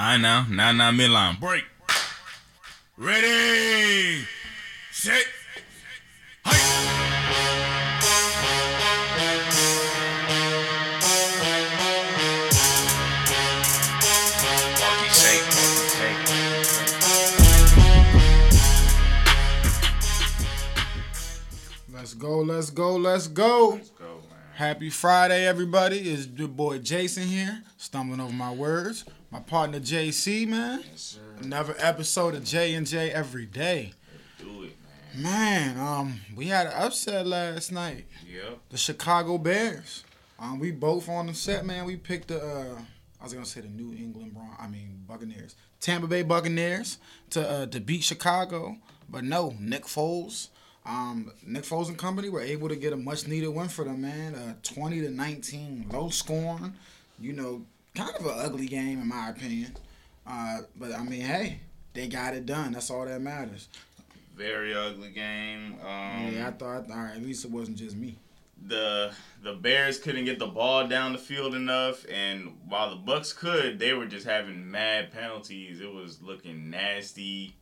I know. Now, now, midline. Break. Ready. Set. Marky shake, marky shake. Let's go, let's go, let's go. Let's go, man. Happy Friday, everybody. It's your boy Jason here, stumbling over my words. My partner JC, man. Yes, sir. Another episode of J and J every day. Do it, man. Man, um, we had an upset last night. Yep. The Chicago Bears. Um, we both on the set, man. We picked the uh, I was gonna say the New England Bron I mean Buccaneers. Tampa Bay Buccaneers to uh, to beat Chicago. But no, Nick Foles. Um, Nick Foles and company were able to get a much needed win for them, man. Uh, twenty to nineteen, low scoring. You know, kind of an ugly game in my opinion. Uh, but I mean, hey, they got it done. That's all that matters. Very ugly game. Um, yeah, I thought, all right, at least it wasn't just me. the the Bears couldn't get the ball down the field enough, and while the Bucks could, they were just having mad penalties. It was looking nasty.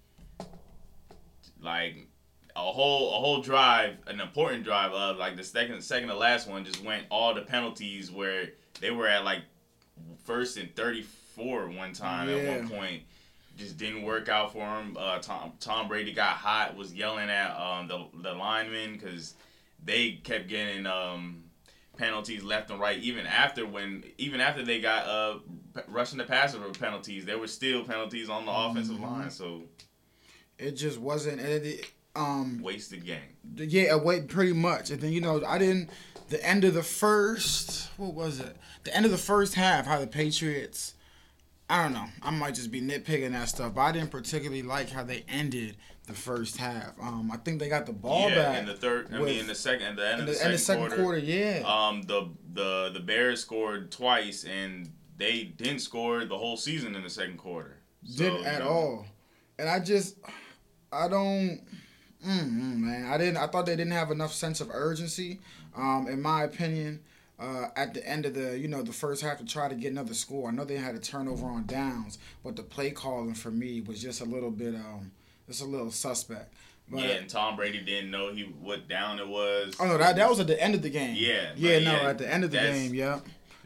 Like a whole a whole drive, an important drive of like the second second to last one just went all the penalties where they were at like first and thirty four one time at one point. Just didn't work out for him. Uh, Tom Tom Brady got hot, was yelling at um, the the linemen because they kept getting um, penalties left and right. Even after when even after they got uh, p- rushing the passer penalties, there were still penalties on the offensive line. So It just wasn't. It, it, um, wasted game. Yeah, wait, pretty much. And then you know, I didn't. The end of the first, what was it? The end of the first half, how the Patriots. I don't know. I might just be nitpicking that stuff, but I didn't particularly like how they ended the first half. Um, I think they got the ball yeah, back in the third. I with- mean, in the second, at the end in of the, the, second, the second quarter. Yeah, Um, the the the Bears scored twice, and they didn't score the whole season in the second quarter. So, didn't at know, all. And I just, I don't, mm, man. I didn't. I thought they didn't have enough sense of urgency. Um, in my opinion, uh, at the end of the, you know, the first half to try to get another score. I know they had a turnover on downs, but the play calling for me was just a little bit, um, just a little suspect. But yeah, and Tom Brady didn't know he what down it was. oh no, that that was at the end of the game. Yeah, yeah, no, yeah, at the end of the game. Yeah.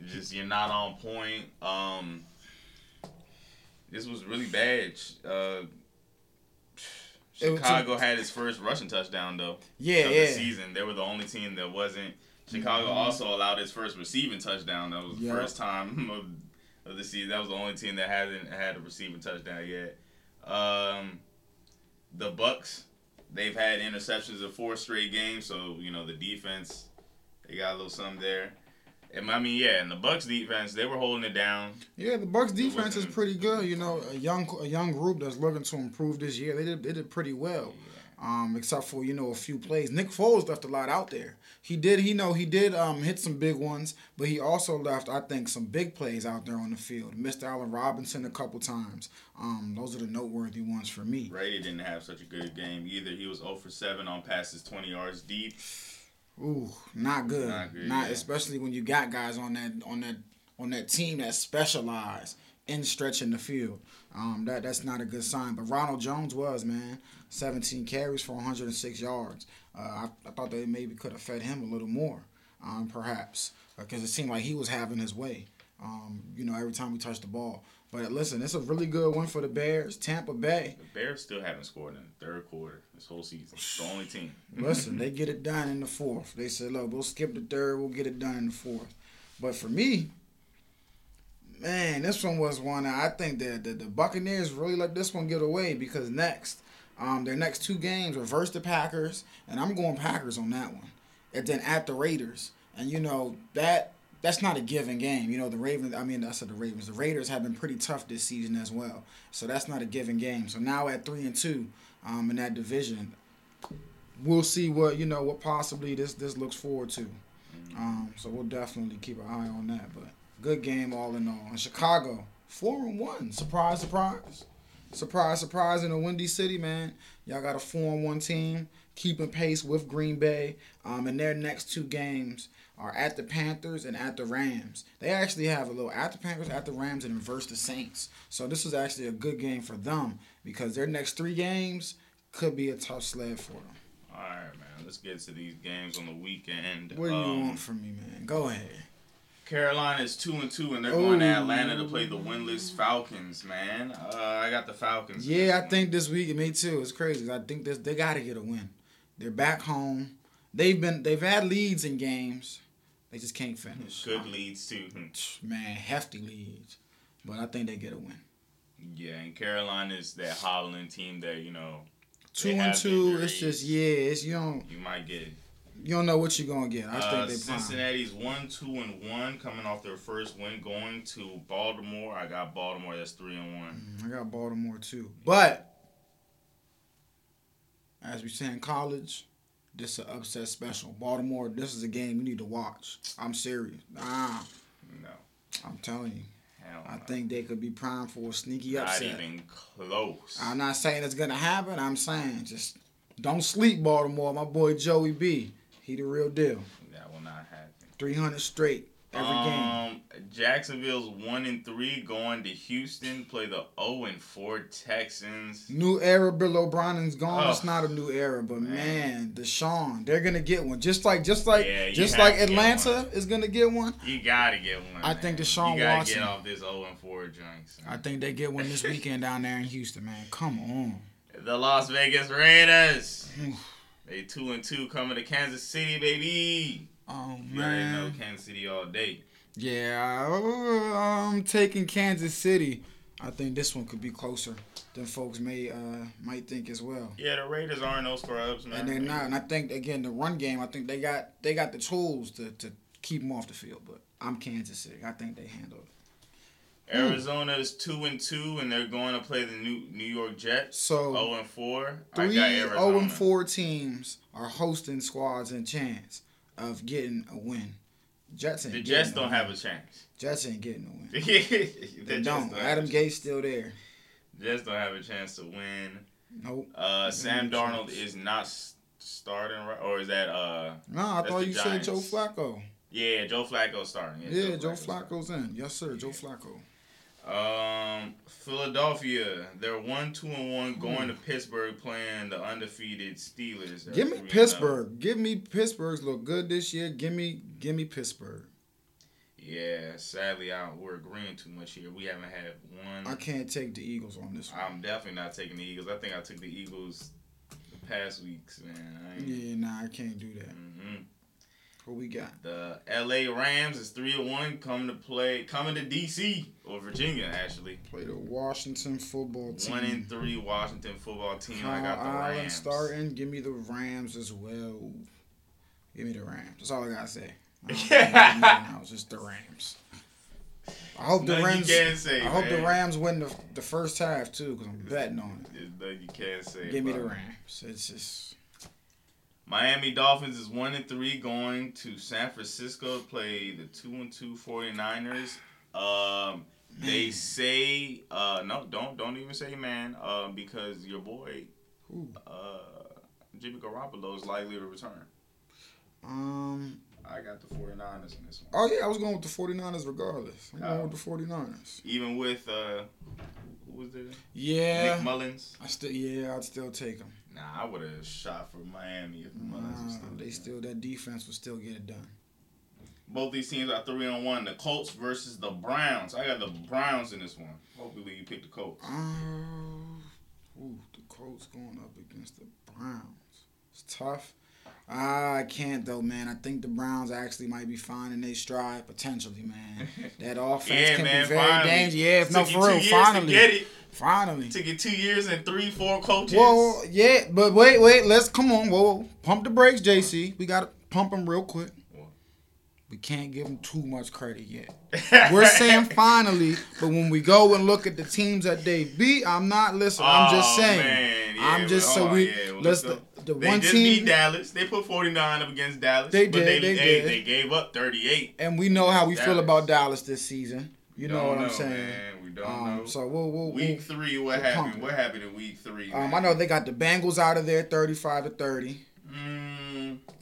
just you're not on point. Um, this was really bad. Uh, Chicago had his first rushing touchdown though. Yeah, of yeah. the season. They were the only team that wasn't. Chicago also allowed its first receiving touchdown. That was the Yeah. first time of, of the season. That was the only team that hasn't had a receiving touchdown yet. Um, the Bucks, they've had interceptions in four straight games, so you know the defense, they got a little something there. And I mean, yeah, and the Bucks defense, they were holding it down. Yeah, the Bucks defense is pretty good. You know, a young a young group that's looking to improve this year. They did they did pretty well. Um, except for you know a few plays. Nick Foles left a lot out there. He did he know he did um hit some big ones, but he also left I think some big plays out there on the field. Missed Allen Robinson a couple times. Um, those are the noteworthy ones for me. Brady didn't have such a good game either. He was 0 for 7 on passes 20 yards deep. Ooh, not good. Not good, Not yeah. especially when you got guys on that on that on that team that specialize in stretching the field. Um, that that's not a good sign. But Ronald Jones was man, 17 carries for 106 yards. Uh, I, I thought they maybe could have fed him a little more, um, perhaps, because it seemed like he was having his way. Um, you know, every time we touched the ball. But listen, it's a really good one for the Bears. Tampa Bay. The Bears still haven't scored in the third quarter this whole season. It's the only team. Listen, they get it done in the fourth. They said, look, we'll skip the third, we'll get it done in the fourth. But for me, man, this one was one I think that the, the Buccaneers really let this one get away because next, um, their next two games reverse the Packers, and I'm going Packers on that one. And then at the Raiders. And you know, that that's not a given game. You know, the Ravens I mean I said the Ravens. The Raiders have been pretty tough this season as well. So that's not a given game. So now at three and two, um, in that division, we'll see what you know what possibly this this looks forward to. Um, so we'll definitely keep an eye on that. But good game all in all. And Chicago four and one. Surprise, surprise, surprise, surprise in a windy city, man. Y'all got a four and one team. keeping pace with Green Bay. Um, and their next two games are at the Panthers and at the Rams. They actually have a little at the Panthers, at the Rams, and versus the Saints. So this is actually a good game for them because their next three games could be a tough sled for them. All right, man. Let's get to these games on the weekend. What do you Um, want from me, man? Go ahead. Carolina is two and two, and they're going to Atlanta to play the winless Falcons. Man, uh, I got the Falcons. Yeah, I one. think this week, me too. It's crazy. I think this they got to get a win. They're back home. They've been they've had leads in games. They just can't finish. good leads too. Man, hefty leads. But I think they get a win. Yeah, and Carolina is that hobbling team that you know Two and two. injuries. It's just yeah. It's you don't you might get. you don't know what you're gonna get. I Uh, think they prime. Cincinnati's one, two, and one, coming off their first win, going to Baltimore. I got Baltimore. That's three and one. I got Baltimore too. But as we say in college, this is an upset special. Baltimore, this is a game you need to watch. I'm serious. Ah, No, I'm telling you. hell, I no. think they could be primed for a sneaky not upset. Not even close. I'm not saying it's gonna happen. I'm saying just don't sleep, Baltimore. My boy Joey B. He the real deal. that will not happen. 300 straight every game. um, Jacksonville's one and three going to Houston. Play the zero and four Texans. New era, Bill O'Brien's gone. Oh, it's not a new era, but man, man. Deshaun, they're gonna get one. Just like, just like, Yeah, just like Atlanta is gonna get one. You gotta get one. I man. think Deshaun You gotta Watson- get off this zero and four joints. I think they get one this weekend down there in Houston, man. Come on. The Las Vegas Raiders. They two and two coming to Kansas City, baby. Oh You already know. Kansas City all day. Yeah, uh, I'm taking Kansas City. I think this one could be closer than folks may uh might think as well. Yeah, the Raiders aren't no scrubs, man. And they're not. And I think again the run game. I think they got they got the tools to, to keep them off the field. But I'm Kansas City. I think they handle it. Arizona is two and two, and they're going to play the New New York Jets. So zero and four. three I got 0 Arizona. and four teams are hosting squads in chance of getting a win. Jets ain't The Jets don't have a chance. Jets ain't getting a win. the They don't. Adam. Gates still there. Jets don't have a chance to win. Nope. Uh, Sam no Darnold chance. is not starting, right? Or is that uh? No, I thought you said Joe Flacco. Yeah, Joe Flacco starting. Yeah, Joe Flacco's starting. Flacco's in. Yes, sir. Joe Flacco. Um, Philadelphia, they're one, two, and one, going Hmm. to Pittsburgh, playing the undefeated Steelers. They're Give me 3 and. Pittsburgh. Give me Pittsburgh's look good this year. Give me, give me Pittsburgh. Yeah, sadly, I, we're agreeing too much here. We haven't had one. I can't take the Eagles on this one. I'm definitely not taking the Eagles. I think I took the Eagles the past weeks, man. Yeah, nah, I can't do that. Mhm. What we got? The L.A. Rams is three and one, coming to play, coming to D.C. or Virginia actually. Play the Washington football team. One and three Washington football team. I got the Rams. starting. Give me the Rams as well. Give me the Rams. That's all I gotta say. I don't think nothing else, just the Rams. I hope the Rams. say, I hope the. Rams win the, the first half too, because I'm betting on it. There's nothing you can't say. Give me the. Rams. It's just Miami Dolphins is one and three going to San Francisco to play the two and two 49ers. Um, they say uh, no, don't don't even say man, uh, because your boy uh, Jimmy Garoppolo is likely to return. um. I got the 49ers in this one. Oh yeah, I was going with the 49ers regardless. I'm going with the 49ers. Even with uh, who was there? Yeah. Nick Mullens. I still yeah, I'd still take them. Nah, I would have shot for Miami if Nah, still they there. still that defense would still get it done. Both these teams are three on one. The Colts versus the Browns. I got the Browns in this one. Hopefully you pick the Colts. Uh, ooh, the Colts going up against the Browns. It's tough. Ah, I can't though, man. I think the Browns actually might be finding their stride potentially, man. That offense Yeah, can man, be very finally. dangerous. Yeah, if no, for real, years finally, to get it. finally. Took you two years and three, four coaches. Whoa, yeah, but wait, wait. Let's come on. Whoa, pump the brakes, JC. We gotta pump them real quick. We can't give them too much credit yet. We're saying finally, but when we go and look at the teams that they beat, I'm not listening. I'm just Oh, saying. man. Yeah, I'm just so on, we yeah, well, let's let's the, They one just team beat Dallas. They put 49 up against Dallas. They but did, they They, did. they gave up 38. and we know how we feel about Dallas this season. You know what I'm know, saying? Man. We don't Um, know. so we'll, we'll, we'll week three, what we'll happened? What happened in week three? um? I know they got the Bengals out of there, 35 to 30.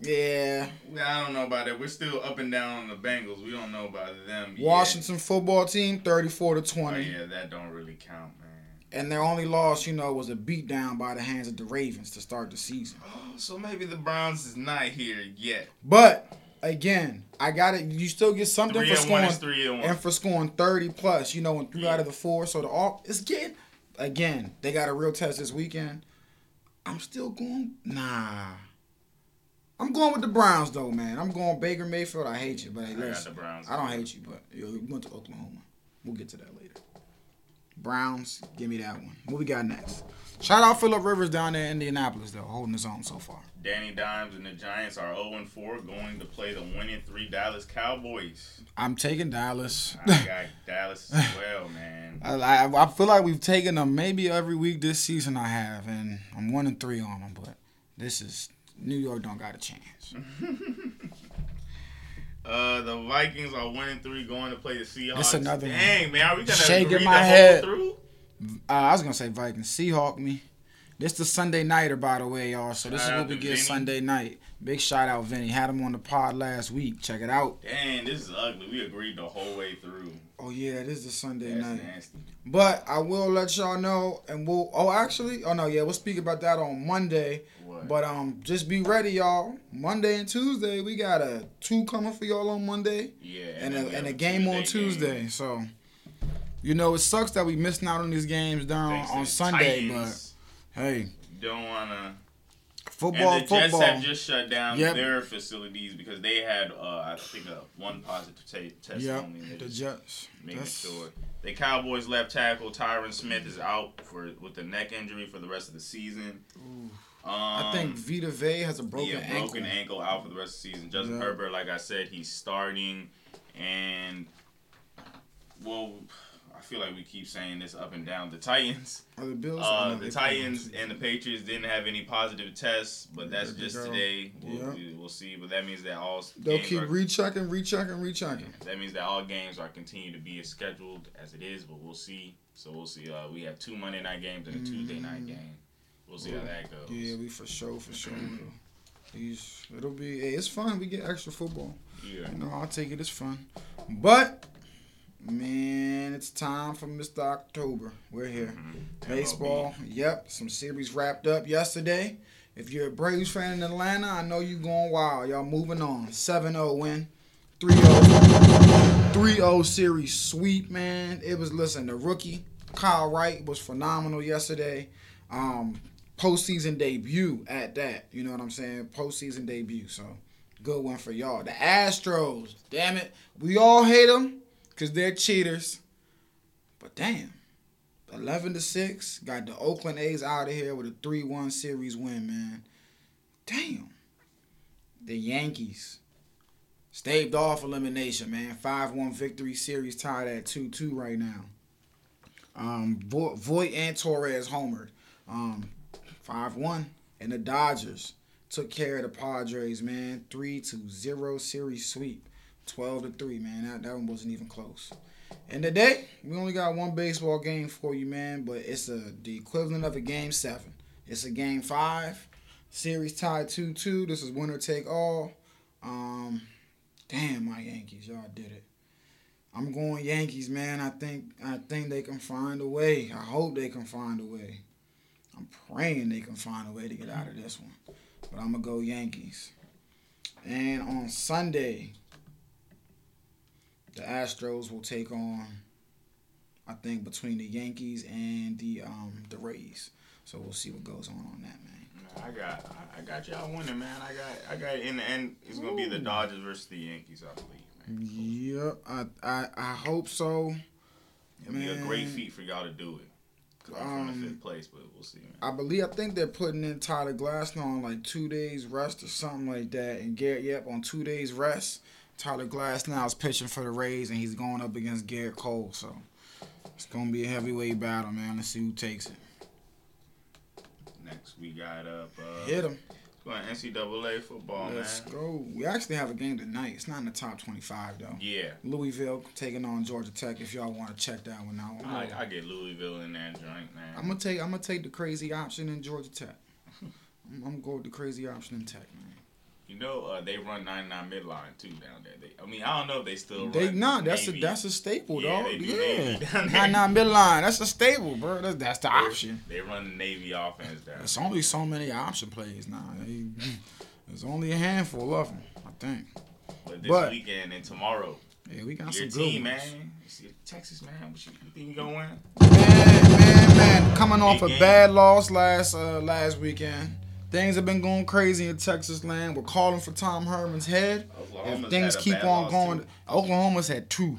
Yeah. I don't know about that. We're still up and down on the Bengals. We don't know about them. yet. Washington football team, thirty-four to Oh, twenty, yeah, that don't really count, man. And their only loss, you know, was a beatdown by the hands of the Ravens to start the season. Oh, so maybe the Browns is not here yet. But again, I got it. You still get something Three for and scoring is three and one. and for scoring thirty plus. You know, in three Yeah. out of the four. So the all it's getting again. They got a real test this weekend. I'm still going. Nah. I'm going with the Browns though, man. I'm going Baker Mayfield. I hate you, but hey, I listen, the Browns. I don't hate you, but you went to Oklahoma. We'll get to that later. Browns, give me that one. What we got next? Shout out Philip Rivers down there in Indianapolis though, holding his own so far. Danny Dimes and the Giants are 0 4, going to play the winning three Dallas Cowboys. I'm taking Dallas. I got Dallas as well, man. I, I, I feel like we've taken them maybe every week this season. I have, and I'm one and three on them. But this is New York don't got a chance. Uh, the Vikings are winning three, going to play the Seahawks. That's another one. Dang, man, are we gonna Shaking my the head. through? Uh, I was gonna say Vikings, Seahawk me. This the Sunday nighter, by the way, y'all. So this Shout is what we get Vinny. Sunday night. Big shout out, Vinny. Had him on the pod last week. Check it out. Dang, this is ugly. We agreed the whole way through. Oh yeah, it is the Sunday That's night. nasty. But I will let y'all know, and we'll. Oh, actually, oh no, yeah, we'll speak about that on Monday. But um, just be ready, y'all. Monday and Tuesday, we got a two coming for y'all on Monday, yeah, and then a, and a game on Tuesday Tuesday. game. So, you know, it sucks that we missing out on these games down Thanks on Sunday. Titans. But hey, don't wanna. football, and the Jets football. have just shut down Yep. their facilities because they had, uh, I think, a one positive ta- test Yep, only. The Jets. making That's- sure. The Cowboys left tackle Tyron Smith is out for with a neck injury for the rest of the season. Um, I think Vita Vea has a broken yeah, ankle. broken ankle out for the rest of the season. Justin Yeah. Herbert, like I said, he's starting, and well, I feel like we keep saying this up and down. The Titans, Are the Bills? Oh, uh, the Titans and the Patriots didn't have any positive tests, but that's just go. today. We'll, Yeah. we- we'll see, but that means that all They'll games keep are, rechecking, rechecking, rechecking. that means that all games are continued to be as scheduled as it is, but we'll see. So we'll see. Uh, we have two Monday night games and a Tuesday night game. We'll see how that goes. Mm-hmm. Yeah, we for sure, for sure will. These, it'll be. Hey, it's fun. We get extra football. Yeah. You know, I'll take it. It's fun. But man, it's time for Mr. October. We're here. Mhm. Baseball. Yep. Some series wrapped up yesterday. If you're a Braves fan in Atlanta, I know you going wild. Y'all moving on. 7-0 win. 3-0. 3-0 series sweep, man. It was listen, the rookie, Kyle Wright, was phenomenal yesterday. Um, postseason debut at that. You know what I'm saying? Postseason debut. So good one for y'all. The Astros, damn it. We all hate them because they're cheaters. But damn. 11 to 6. Got the Oakland A's out of here with a 3 1 series win, man. Damn. The Yankees staved off elimination, man. 5 1 victory series tied at 2 2 right now. Um, Vo- Voit and Torres homered. Um, 5 1. And the Dodgers took care of the Padres, man. 3 to 0 series sweep. 12 to 3, man. That, that one wasn't even close. And today, we only got one baseball game for you, man, but it's a the equivalent of a game seven. It's a game five. Series tied 2 2. This is winner take all. Um, damn, my Yankees, y'all did it. I'm going Yankees, man. I think I think they can find a way. I hope they can find a way. I'm praying they can find a way to get out of this one. But I'm gonna go Yankees. And on Sunday, the Astros will take on, I think, between the Yankees and the um the Rays. So we'll see what goes on on that, man. I got, I- got y'all winning, man. I got, I got. In the end, it's gonna be the Dodgers versus the Yankees, I believe, man. Yep, I I, I hope so. It'll be a great feat for y'all to do it. Um, fifth place, but we'll see, man. I believe I think they're putting in Tyler Glasnow on like two days rest or something like that, and Gerrit Yep on two days rest. Tyler Glasnow is pitching for the Rays, and he's going up against Gerrit Cole. So it's gonna be a heavyweight battle, man. Let's see who takes it. Next, we got up. Uh, Hit him. Going NCAA football, Let's man. go. We actually have a game tonight. It's not in the top twenty-five though. Yeah, Louisville taking on Georgia Tech. If y'all want to check that one out, I, I get Louisville in that joint, man. I'm gonna take I'm gonna take the crazy option in Georgia Tech. I'm, I'm gonna go with the crazy option in Tech, man. You know, uh, they run 99 midline too down there. They, I mean, I don't know if they still They run nah, that's Navy. a that's a staple, Yeah, dog. they do Yeah, Navy down there. nine nine midline. That's a staple, bro. That's that's the option. They run the Navy offense down. There. There's only so many option plays now. They- There's only a handful of them, I think. But this but- weekend and tomorrow, Yeah, we got your some good team, ones. man. You see Texas, man. What you, you think you gonna win? Man, man, man. Coming off a game. bad loss last uh, last weekend. Things have been going crazy in Texas land. We're calling for Tom Herman's head. Oklahoma's if things keep on going, too. Oklahoma's had two,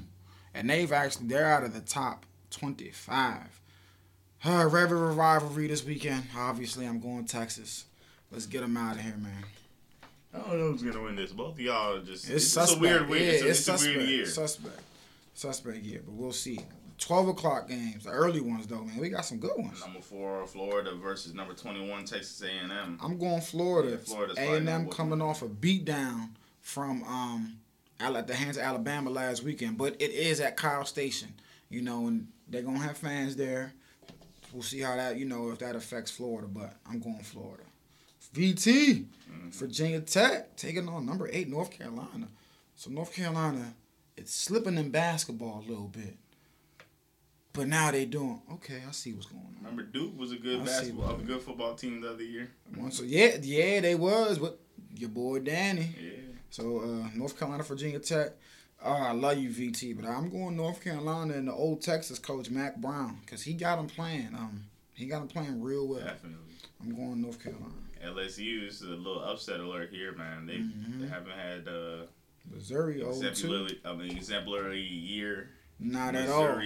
and they've actually they're out of the top twenty-five. Uh, River rivalry this weekend. Obviously, I'm going Texas. Let's get them out of here, man. I don't know who's gonna win this. Both of y'all are just. It's, It's, suspect. a weird week. Yeah, it's, a, it's it's a suspect. weird year. Suspect. Suspect year, but we'll see. Twelve o'clock games, the early ones though, man. We got some good ones. Number four, Florida versus number twenty-one, Texas A&M. I'm going Florida. Yeah, Florida's A probably and M number coming off a beatdown from um at the hands of Alabama last weekend, but it is at College Station, you know, and they're gonna have fans there. We'll see how that you know if that affects Florida, but I'm going Florida. VT, Mm-hmm. Virginia Tech taking on number eight North Carolina. So North Carolina, it's slipping in basketball a little bit. But now they doing okay. I see what's going on. Remember, Duke was a good I basketball, a good football team the other year. So yeah, yeah, they was with your boy Danny. Yeah. So uh, North Carolina, Virginia Tech. Oh, I love you, VT, but I'm going North Carolina and the old Texas coach Mack Brown because he got him playing. Um, he got him playing real well. Definitely. I'm going North Carolina. LSU is a little upset alert here, man. They, Mhm. they haven't had uh, Missouri 0 2. exemplary, I mean, exemplary year. Not at all.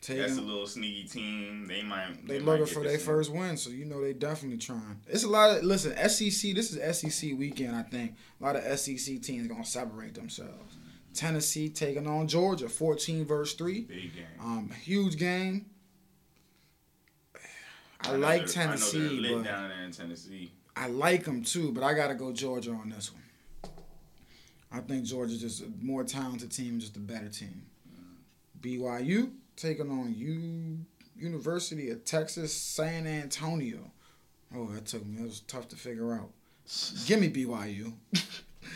Missouri, that's a little sneaky team. They might. they might looking for their first win, so you know they definitely trying. It's a lot of listen. SEC. This is SEC weekend. I think a lot of SEC teams gonna separate themselves. Tennessee taking on Georgia, 14 verse three. Big game. Um, huge game. I, know like they're- I know they're lit but down there in Tennessee. I like them too. But I gotta go Georgia on this one. I think Georgia's just a more talented team, just a better team. BYU taking on U University of Texas San Antonio. Oh, that took me. It was tough to figure out. Give me BYU.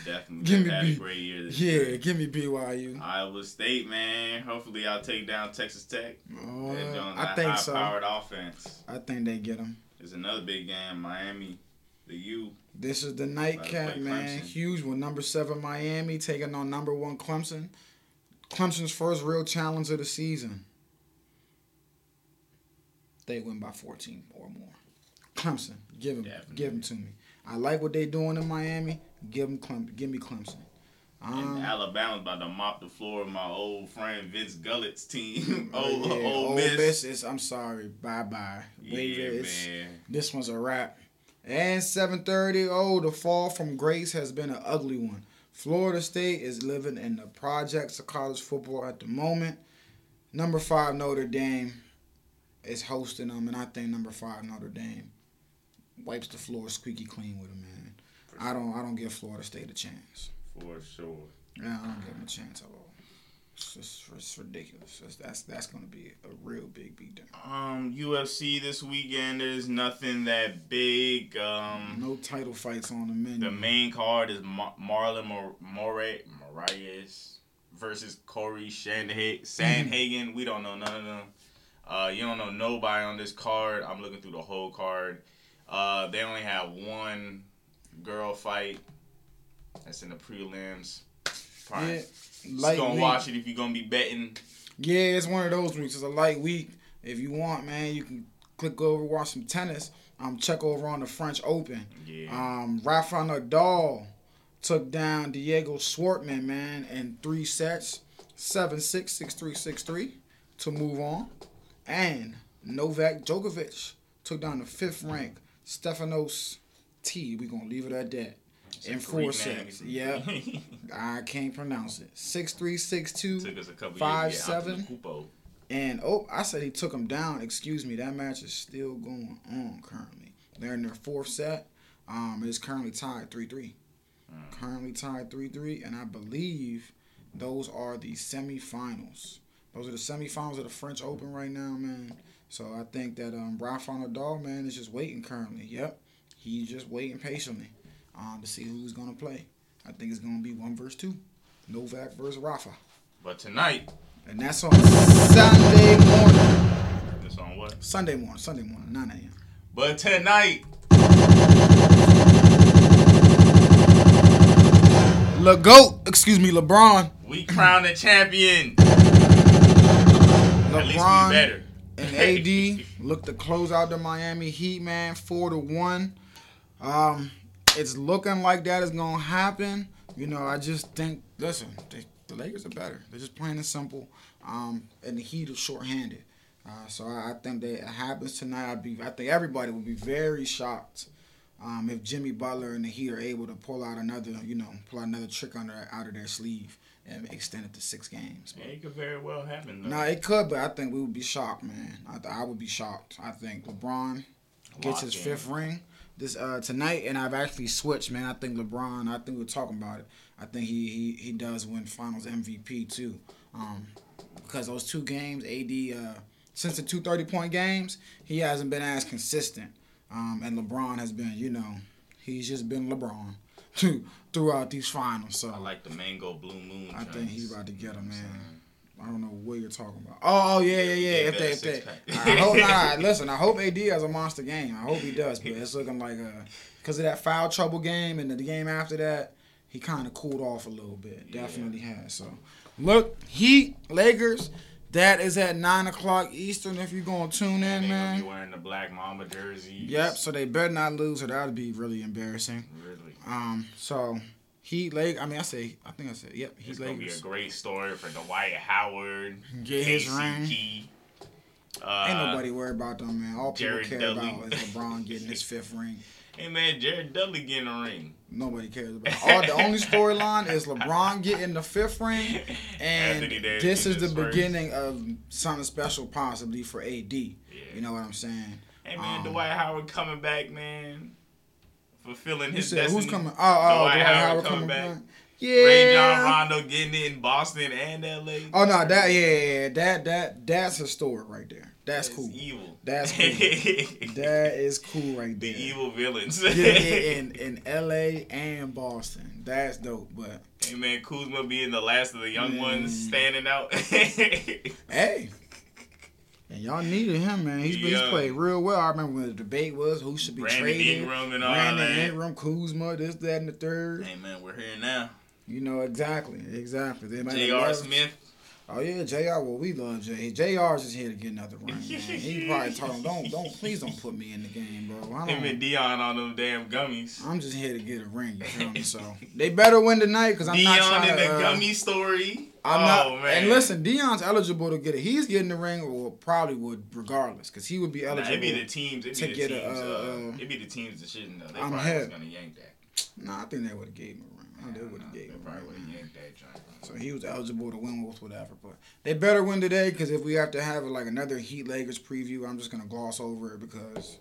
Definitely give me had B- a great year this Yeah, year. give me BYU. Iowa State, man. Hopefully, I'll take down Texas Tech. Oh, They're I think so. high-powered offense. I think they get them. There's another big game, Miami, the U. This is the nightcap, man. Clemson. Huge with number seven Miami taking on number one Clemson. Clemson's first real challenge of the season. They win by 14 or more. Clemson, give them, Definitely. give them to me. I like what they're doing in Miami. Give them, Clem, give me Clemson. And Um, Alabama's about to mop the floor of my old friend Vince Gullett's team. old, yeah, old Ole Miss. Miss is. I'm sorry. Bye bye. Yeah, man. This one's a wrap. And 7:30. Oh, the fall from grace has been an ugly one. Florida State is living in the projects of college football at the moment. Number five Notre Dame is hosting them, and I think number five Notre Dame wipes the floor squeaky clean with them, man. I don't. I don't give Florida State a chance. For sure. Yeah, I don't give them a chance at all. It's, just, it's ridiculous. It's, that's that's gonna be a real big beatdown. Um, UFC this weekend. There's nothing that big. Um, No title fights on the menu. the main card is Ma- Marlon Mor- Moraes versus Cory Sandhagen. Sandhagen. We don't know none of them. Uh, you don't know nobody on this card. I'm looking through the whole card. Uh, they only have one girl fight. That's in the prelims. Probably Yeah, just light gonna week. watch it if you're gonna be betting. Yeah, it's one of those weeks. It's a light week. If you want, man, you can click over, watch some tennis. Um, check over on the French Open. Yeah. Um, Rafael Nadal took down Diego Schwartzman, man, in three sets, seven six six three six three, to move on. And Novak Djokovic took down the fifth ranked Stefanos T. We're gonna leave it at that. In four sets. Yeah, I can't pronounce it. Six three six two. Took us a Five, years to get out to the seven. And oh, I said he took him down. Excuse me, that match is still going on currently. They're in their fourth set. Um, it's currently tied three three. Currently tied three three, and I believe those are the semifinals. Those are the semifinals of the French Open right now, man. So I think that um, Rafael Nadal, man, is just waiting currently. Yep, he's just waiting patiently. um, to see who's gonna play. I think it's gonna be one versus two, Novak versus Rafa, But tonight, and that's on Sunday morning. it's on what? Sunday morning, Sunday morning, 9 a.m. But tonight, Le Goat, excuse me, LeBron. we crown the champion. At least we LeBron better. and AD look to close out the Miami Heat, man, four to one. Um, it's looking like that is gonna happen. You know, I just think, listen, they, the Lakers are better. They're just plain and simple. Um, and the Heat are shorthanded. Uh, so I, I think that it happens tonight. I'd be, I think everybody would be very shocked um, if Jimmy Butler and the Heat are able to pull out another, you know, pull out another trick under out of their sleeve and extend it to six games. Yeah, it could very well happen. No, it could, but I think we would be shocked, man. I, th- I would be shocked. I think LeBron gets his in. fifth ring this uh, tonight, and I've actually switched, man. I think LeBron. I think we are talking about it. I think he he, he does win Finals MVP too, um, because those two games, AD uh, since the two 30 point games, he hasn't been as consistent, um, and LeBron has been, you know, he's just been LeBron throughout these finals. So I like the mango blue moon. I think he's about to get him, You know what I'm man. I don't know what you're talking about. Oh, yeah, yeah, yeah. If they, if they. I hope not. Listen, I hope AD has a monster game. I hope he does, but it's looking like uh, because of that foul trouble game and the game after that, he kind of cooled off a little bit. Yeah. Definitely has. So, look, Heat, Lakers. That is at nine o'clock Eastern. If you're gonna tune in, gonna be wearing the black Mamba jerseys. Yep. So they better not lose, or that would be really embarrassing. Really. Um. So Heat, Lake. I mean, I say. I think I said. Yep. Heat, It's gonna be a great story for Dwight Howard, Get his ring. Uh, Ain't nobody worried about them, man. All people Jared care Dudley. about is LeBron getting his fifth ring. Hey man, Jared Dudley getting a ring. Nobody cares about. All the only storyline is LeBron getting the fifth ring, and this is the first. beginning of something special, possibly for AD. Yeah. You know what I'm saying? Hey man, Um, Dwight Howard coming back, man. Fulfilling his said destiny. who's coming? Oh, oh, Dwight Dwight, Howard coming back. back. Yeah. Rajon Rondo getting it in Boston and LA. Oh no, that yeah, yeah, that that that's historic right there. That's cool. evil. That's cool. That is cool right there. the evil villains. Yeah, yeah, in in L.A. and Boston, that's dope. But Hey man, Kuzma being the last of the young Mm. ones standing out. Hey. And y'all needed him, man. He's, he's played real well. I remember when the debate was who should be Brandon traded. Ingram and all Brandon that. Ingram, Kuzma, this, that, and the third. hey man, we're here now. You know exactly, exactly. J.R. Smith. Oh yeah, Jr. Well, we love J. Jr.'s just here to get another ring. Man. He probably told him, "Don't, don't, please don't put me in the game, bro. I Him don't, and Dion on them damn gummies. I'm just here to get a ring. You feel me? So they better win tonight because I'm not Dion trying in to. the uh, gummy story. I'm oh not. man. And listen, Dion's eligible to get it. He's getting the ring, or probably would regardless, because he would be Nah, eligible. it'd be the teams. It'd to be the get a, teams. uh, uh, it'd be the teams' decision though. They I'm probably was ahead. gonna yank that. Nah, I think they would have gave him a ring. I they would have they gave him a probably would have yanked that joint. So he was eligible to win with whatever. But they better win today because if we have to have like another Heat Lakers preview, I'm just gonna gloss over it because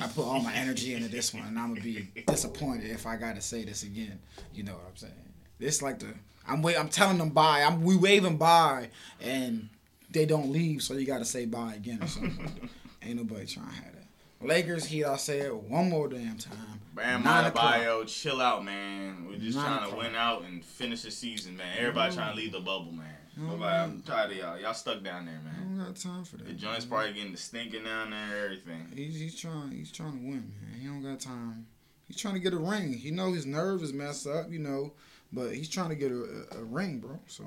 I put all my energy into this one, and I'm gonna be disappointed if I gotta say this again. You know what I'm saying? This like the I'm wait. I'm telling them bye. I'm we waving bye, and they don't leave, so you gotta say bye again or something. Ain't nobody trying to have that. Lakers Heat. I'll say it one more damn time. Bam Nine o'clock. Bio, chill out, man. We're just Nine trying to win out and finish the season, man. Everybody trying to leave the bubble, man. Mm-hmm. Nobody, I'm tired of y'all. Y'all stuck down there, man. I man. don't got time for that. The joint's man. probably getting the stinking down there, everything. He's, he's trying. He's trying to win, man. He don't got time. He's trying to get a ring. He know his nerve is messed up, you know, but he's trying to get a, a, a ring, bro. So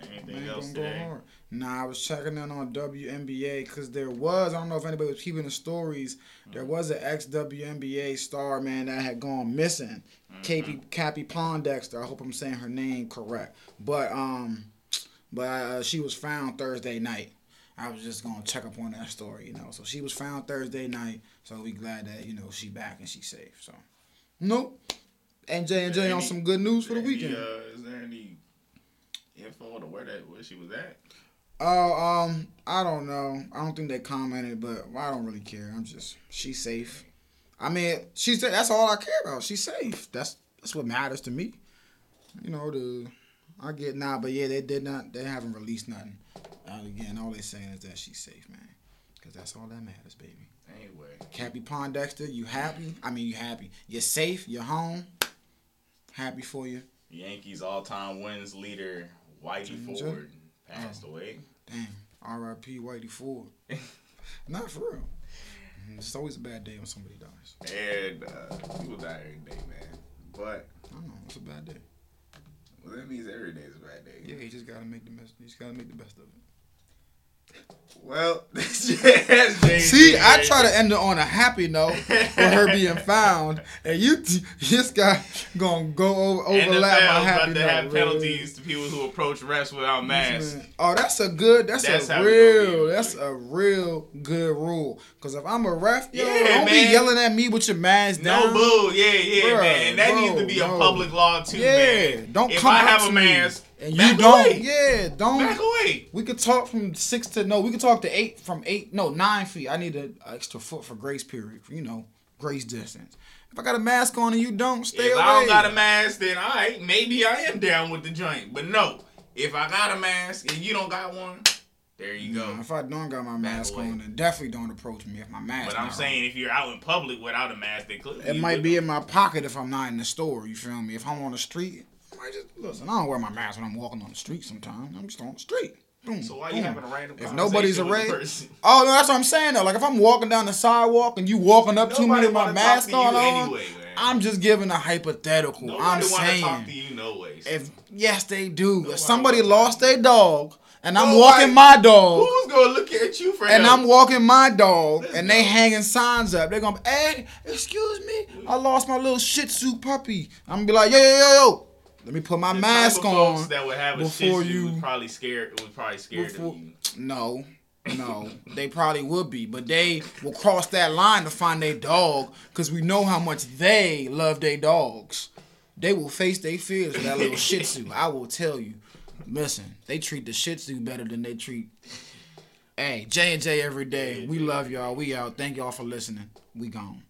Anything man, else today? Nah, I was checking in on WNBA because there was. I don't know if anybody was keeping the stories. There was an ex WNBA star man that had gone missing. Mm-hmm. Cappie Cappie Pondexter. I hope I'm saying her name correct. But um, but uh, she was found Thursday night. I was just gonna check up on that story, you know. So she was found Thursday night. So we glad that you know she back and she safe. So nope. And J and J on Any- some good news for the Any, weekend. uh, is there any info to where that where she was at? Oh, um, I don't know. I don't think they commented, but I don't really care. I'm just she's safe. I mean, she's that's all I care about. She's safe. That's that's what matters to me. You know the I get nah, but yeah, they did not. They haven't released nothing. Uh, again, all they saying is that she's safe, man. Cause that's all that matters, baby. Anyway, Cappie Pondexter, you happy? I mean, you happy. You're safe. You're home. Happy for you. Yankees all-time wins leader Whitey? Ford passed Oh. away. Damn. R.I.P. Whitey Ford. Not for real. Mm, It's always a bad day when somebody dies. And uh, people die every day, man. But I don't know. It's a bad day. well, that means every day is a bad day. Yeah, you just gotta make the best. You just gotta make the best of it. Well, see, See, I try to end it on a happy note with her being found, and you, this guy gonna go over, overlap my happy about to note. have really. penalties to people who approach refs without masks. Oh, that's a good. That's, That's a how we gonna real. That's a real good rule. Cause if I'm a ref, yo, Yeah, don't man. be yelling at me with your mask No down. boo, yeah, yeah, Bruh, man. That bro, needs to be a public law too, Yeah, man. don't if come I have a me mask and you don't. away. Yeah, don't. back away. We could talk from six to no. We could talk to eight from eight. No, nine feet. I need an extra foot for grace period. You know, grace distance. If I got a mask on and you don't, stay if away. I don't got a mask, then all right, maybe I am down with the joint. But no, if I got a mask and you don't got one, there you go. Nah, if I don't got my mask away. on, then definitely don't approach me if my mask. But I'm saying if you're out in public without a mask, then clearly it might be in my pocket if I'm not in the store. You feel me? If I'm on the street, I might just listen. I don't wear my mask when I'm walking on the street. Sometimes I'm just on the street. Boom, So why you having a random If nobody's arrayed, oh no, that's what I'm saying though. Like if I'm walking down the sidewalk and you walking up to me with my mask on, on anyway. I'm just giving a hypothetical. Nobody I'm saying you no if yes they do. Nobody if somebody lost their dog and I'm Nobody- walking my dog Who's gonna look at you for and help? I'm walking my dog Let's and they go. hanging signs up, they're gonna be, hey, excuse me, I lost my little Shih Tzu puppy. I'm gonna be like, yo, yo, yo, yo, let me put my The mask type of folks on. that would have a before you- was probably scared. Was probably scared Before- of you. No, no, they probably would be, but they will cross that line to find their dog because we know how much they love their dogs. They will face their fears with that little Shih Tzu. I will tell you. Listen, they treat the Shih Tzu better than they treat. Hey, J and J every day. We love y'all. We out. Thank y'all for listening. We gone.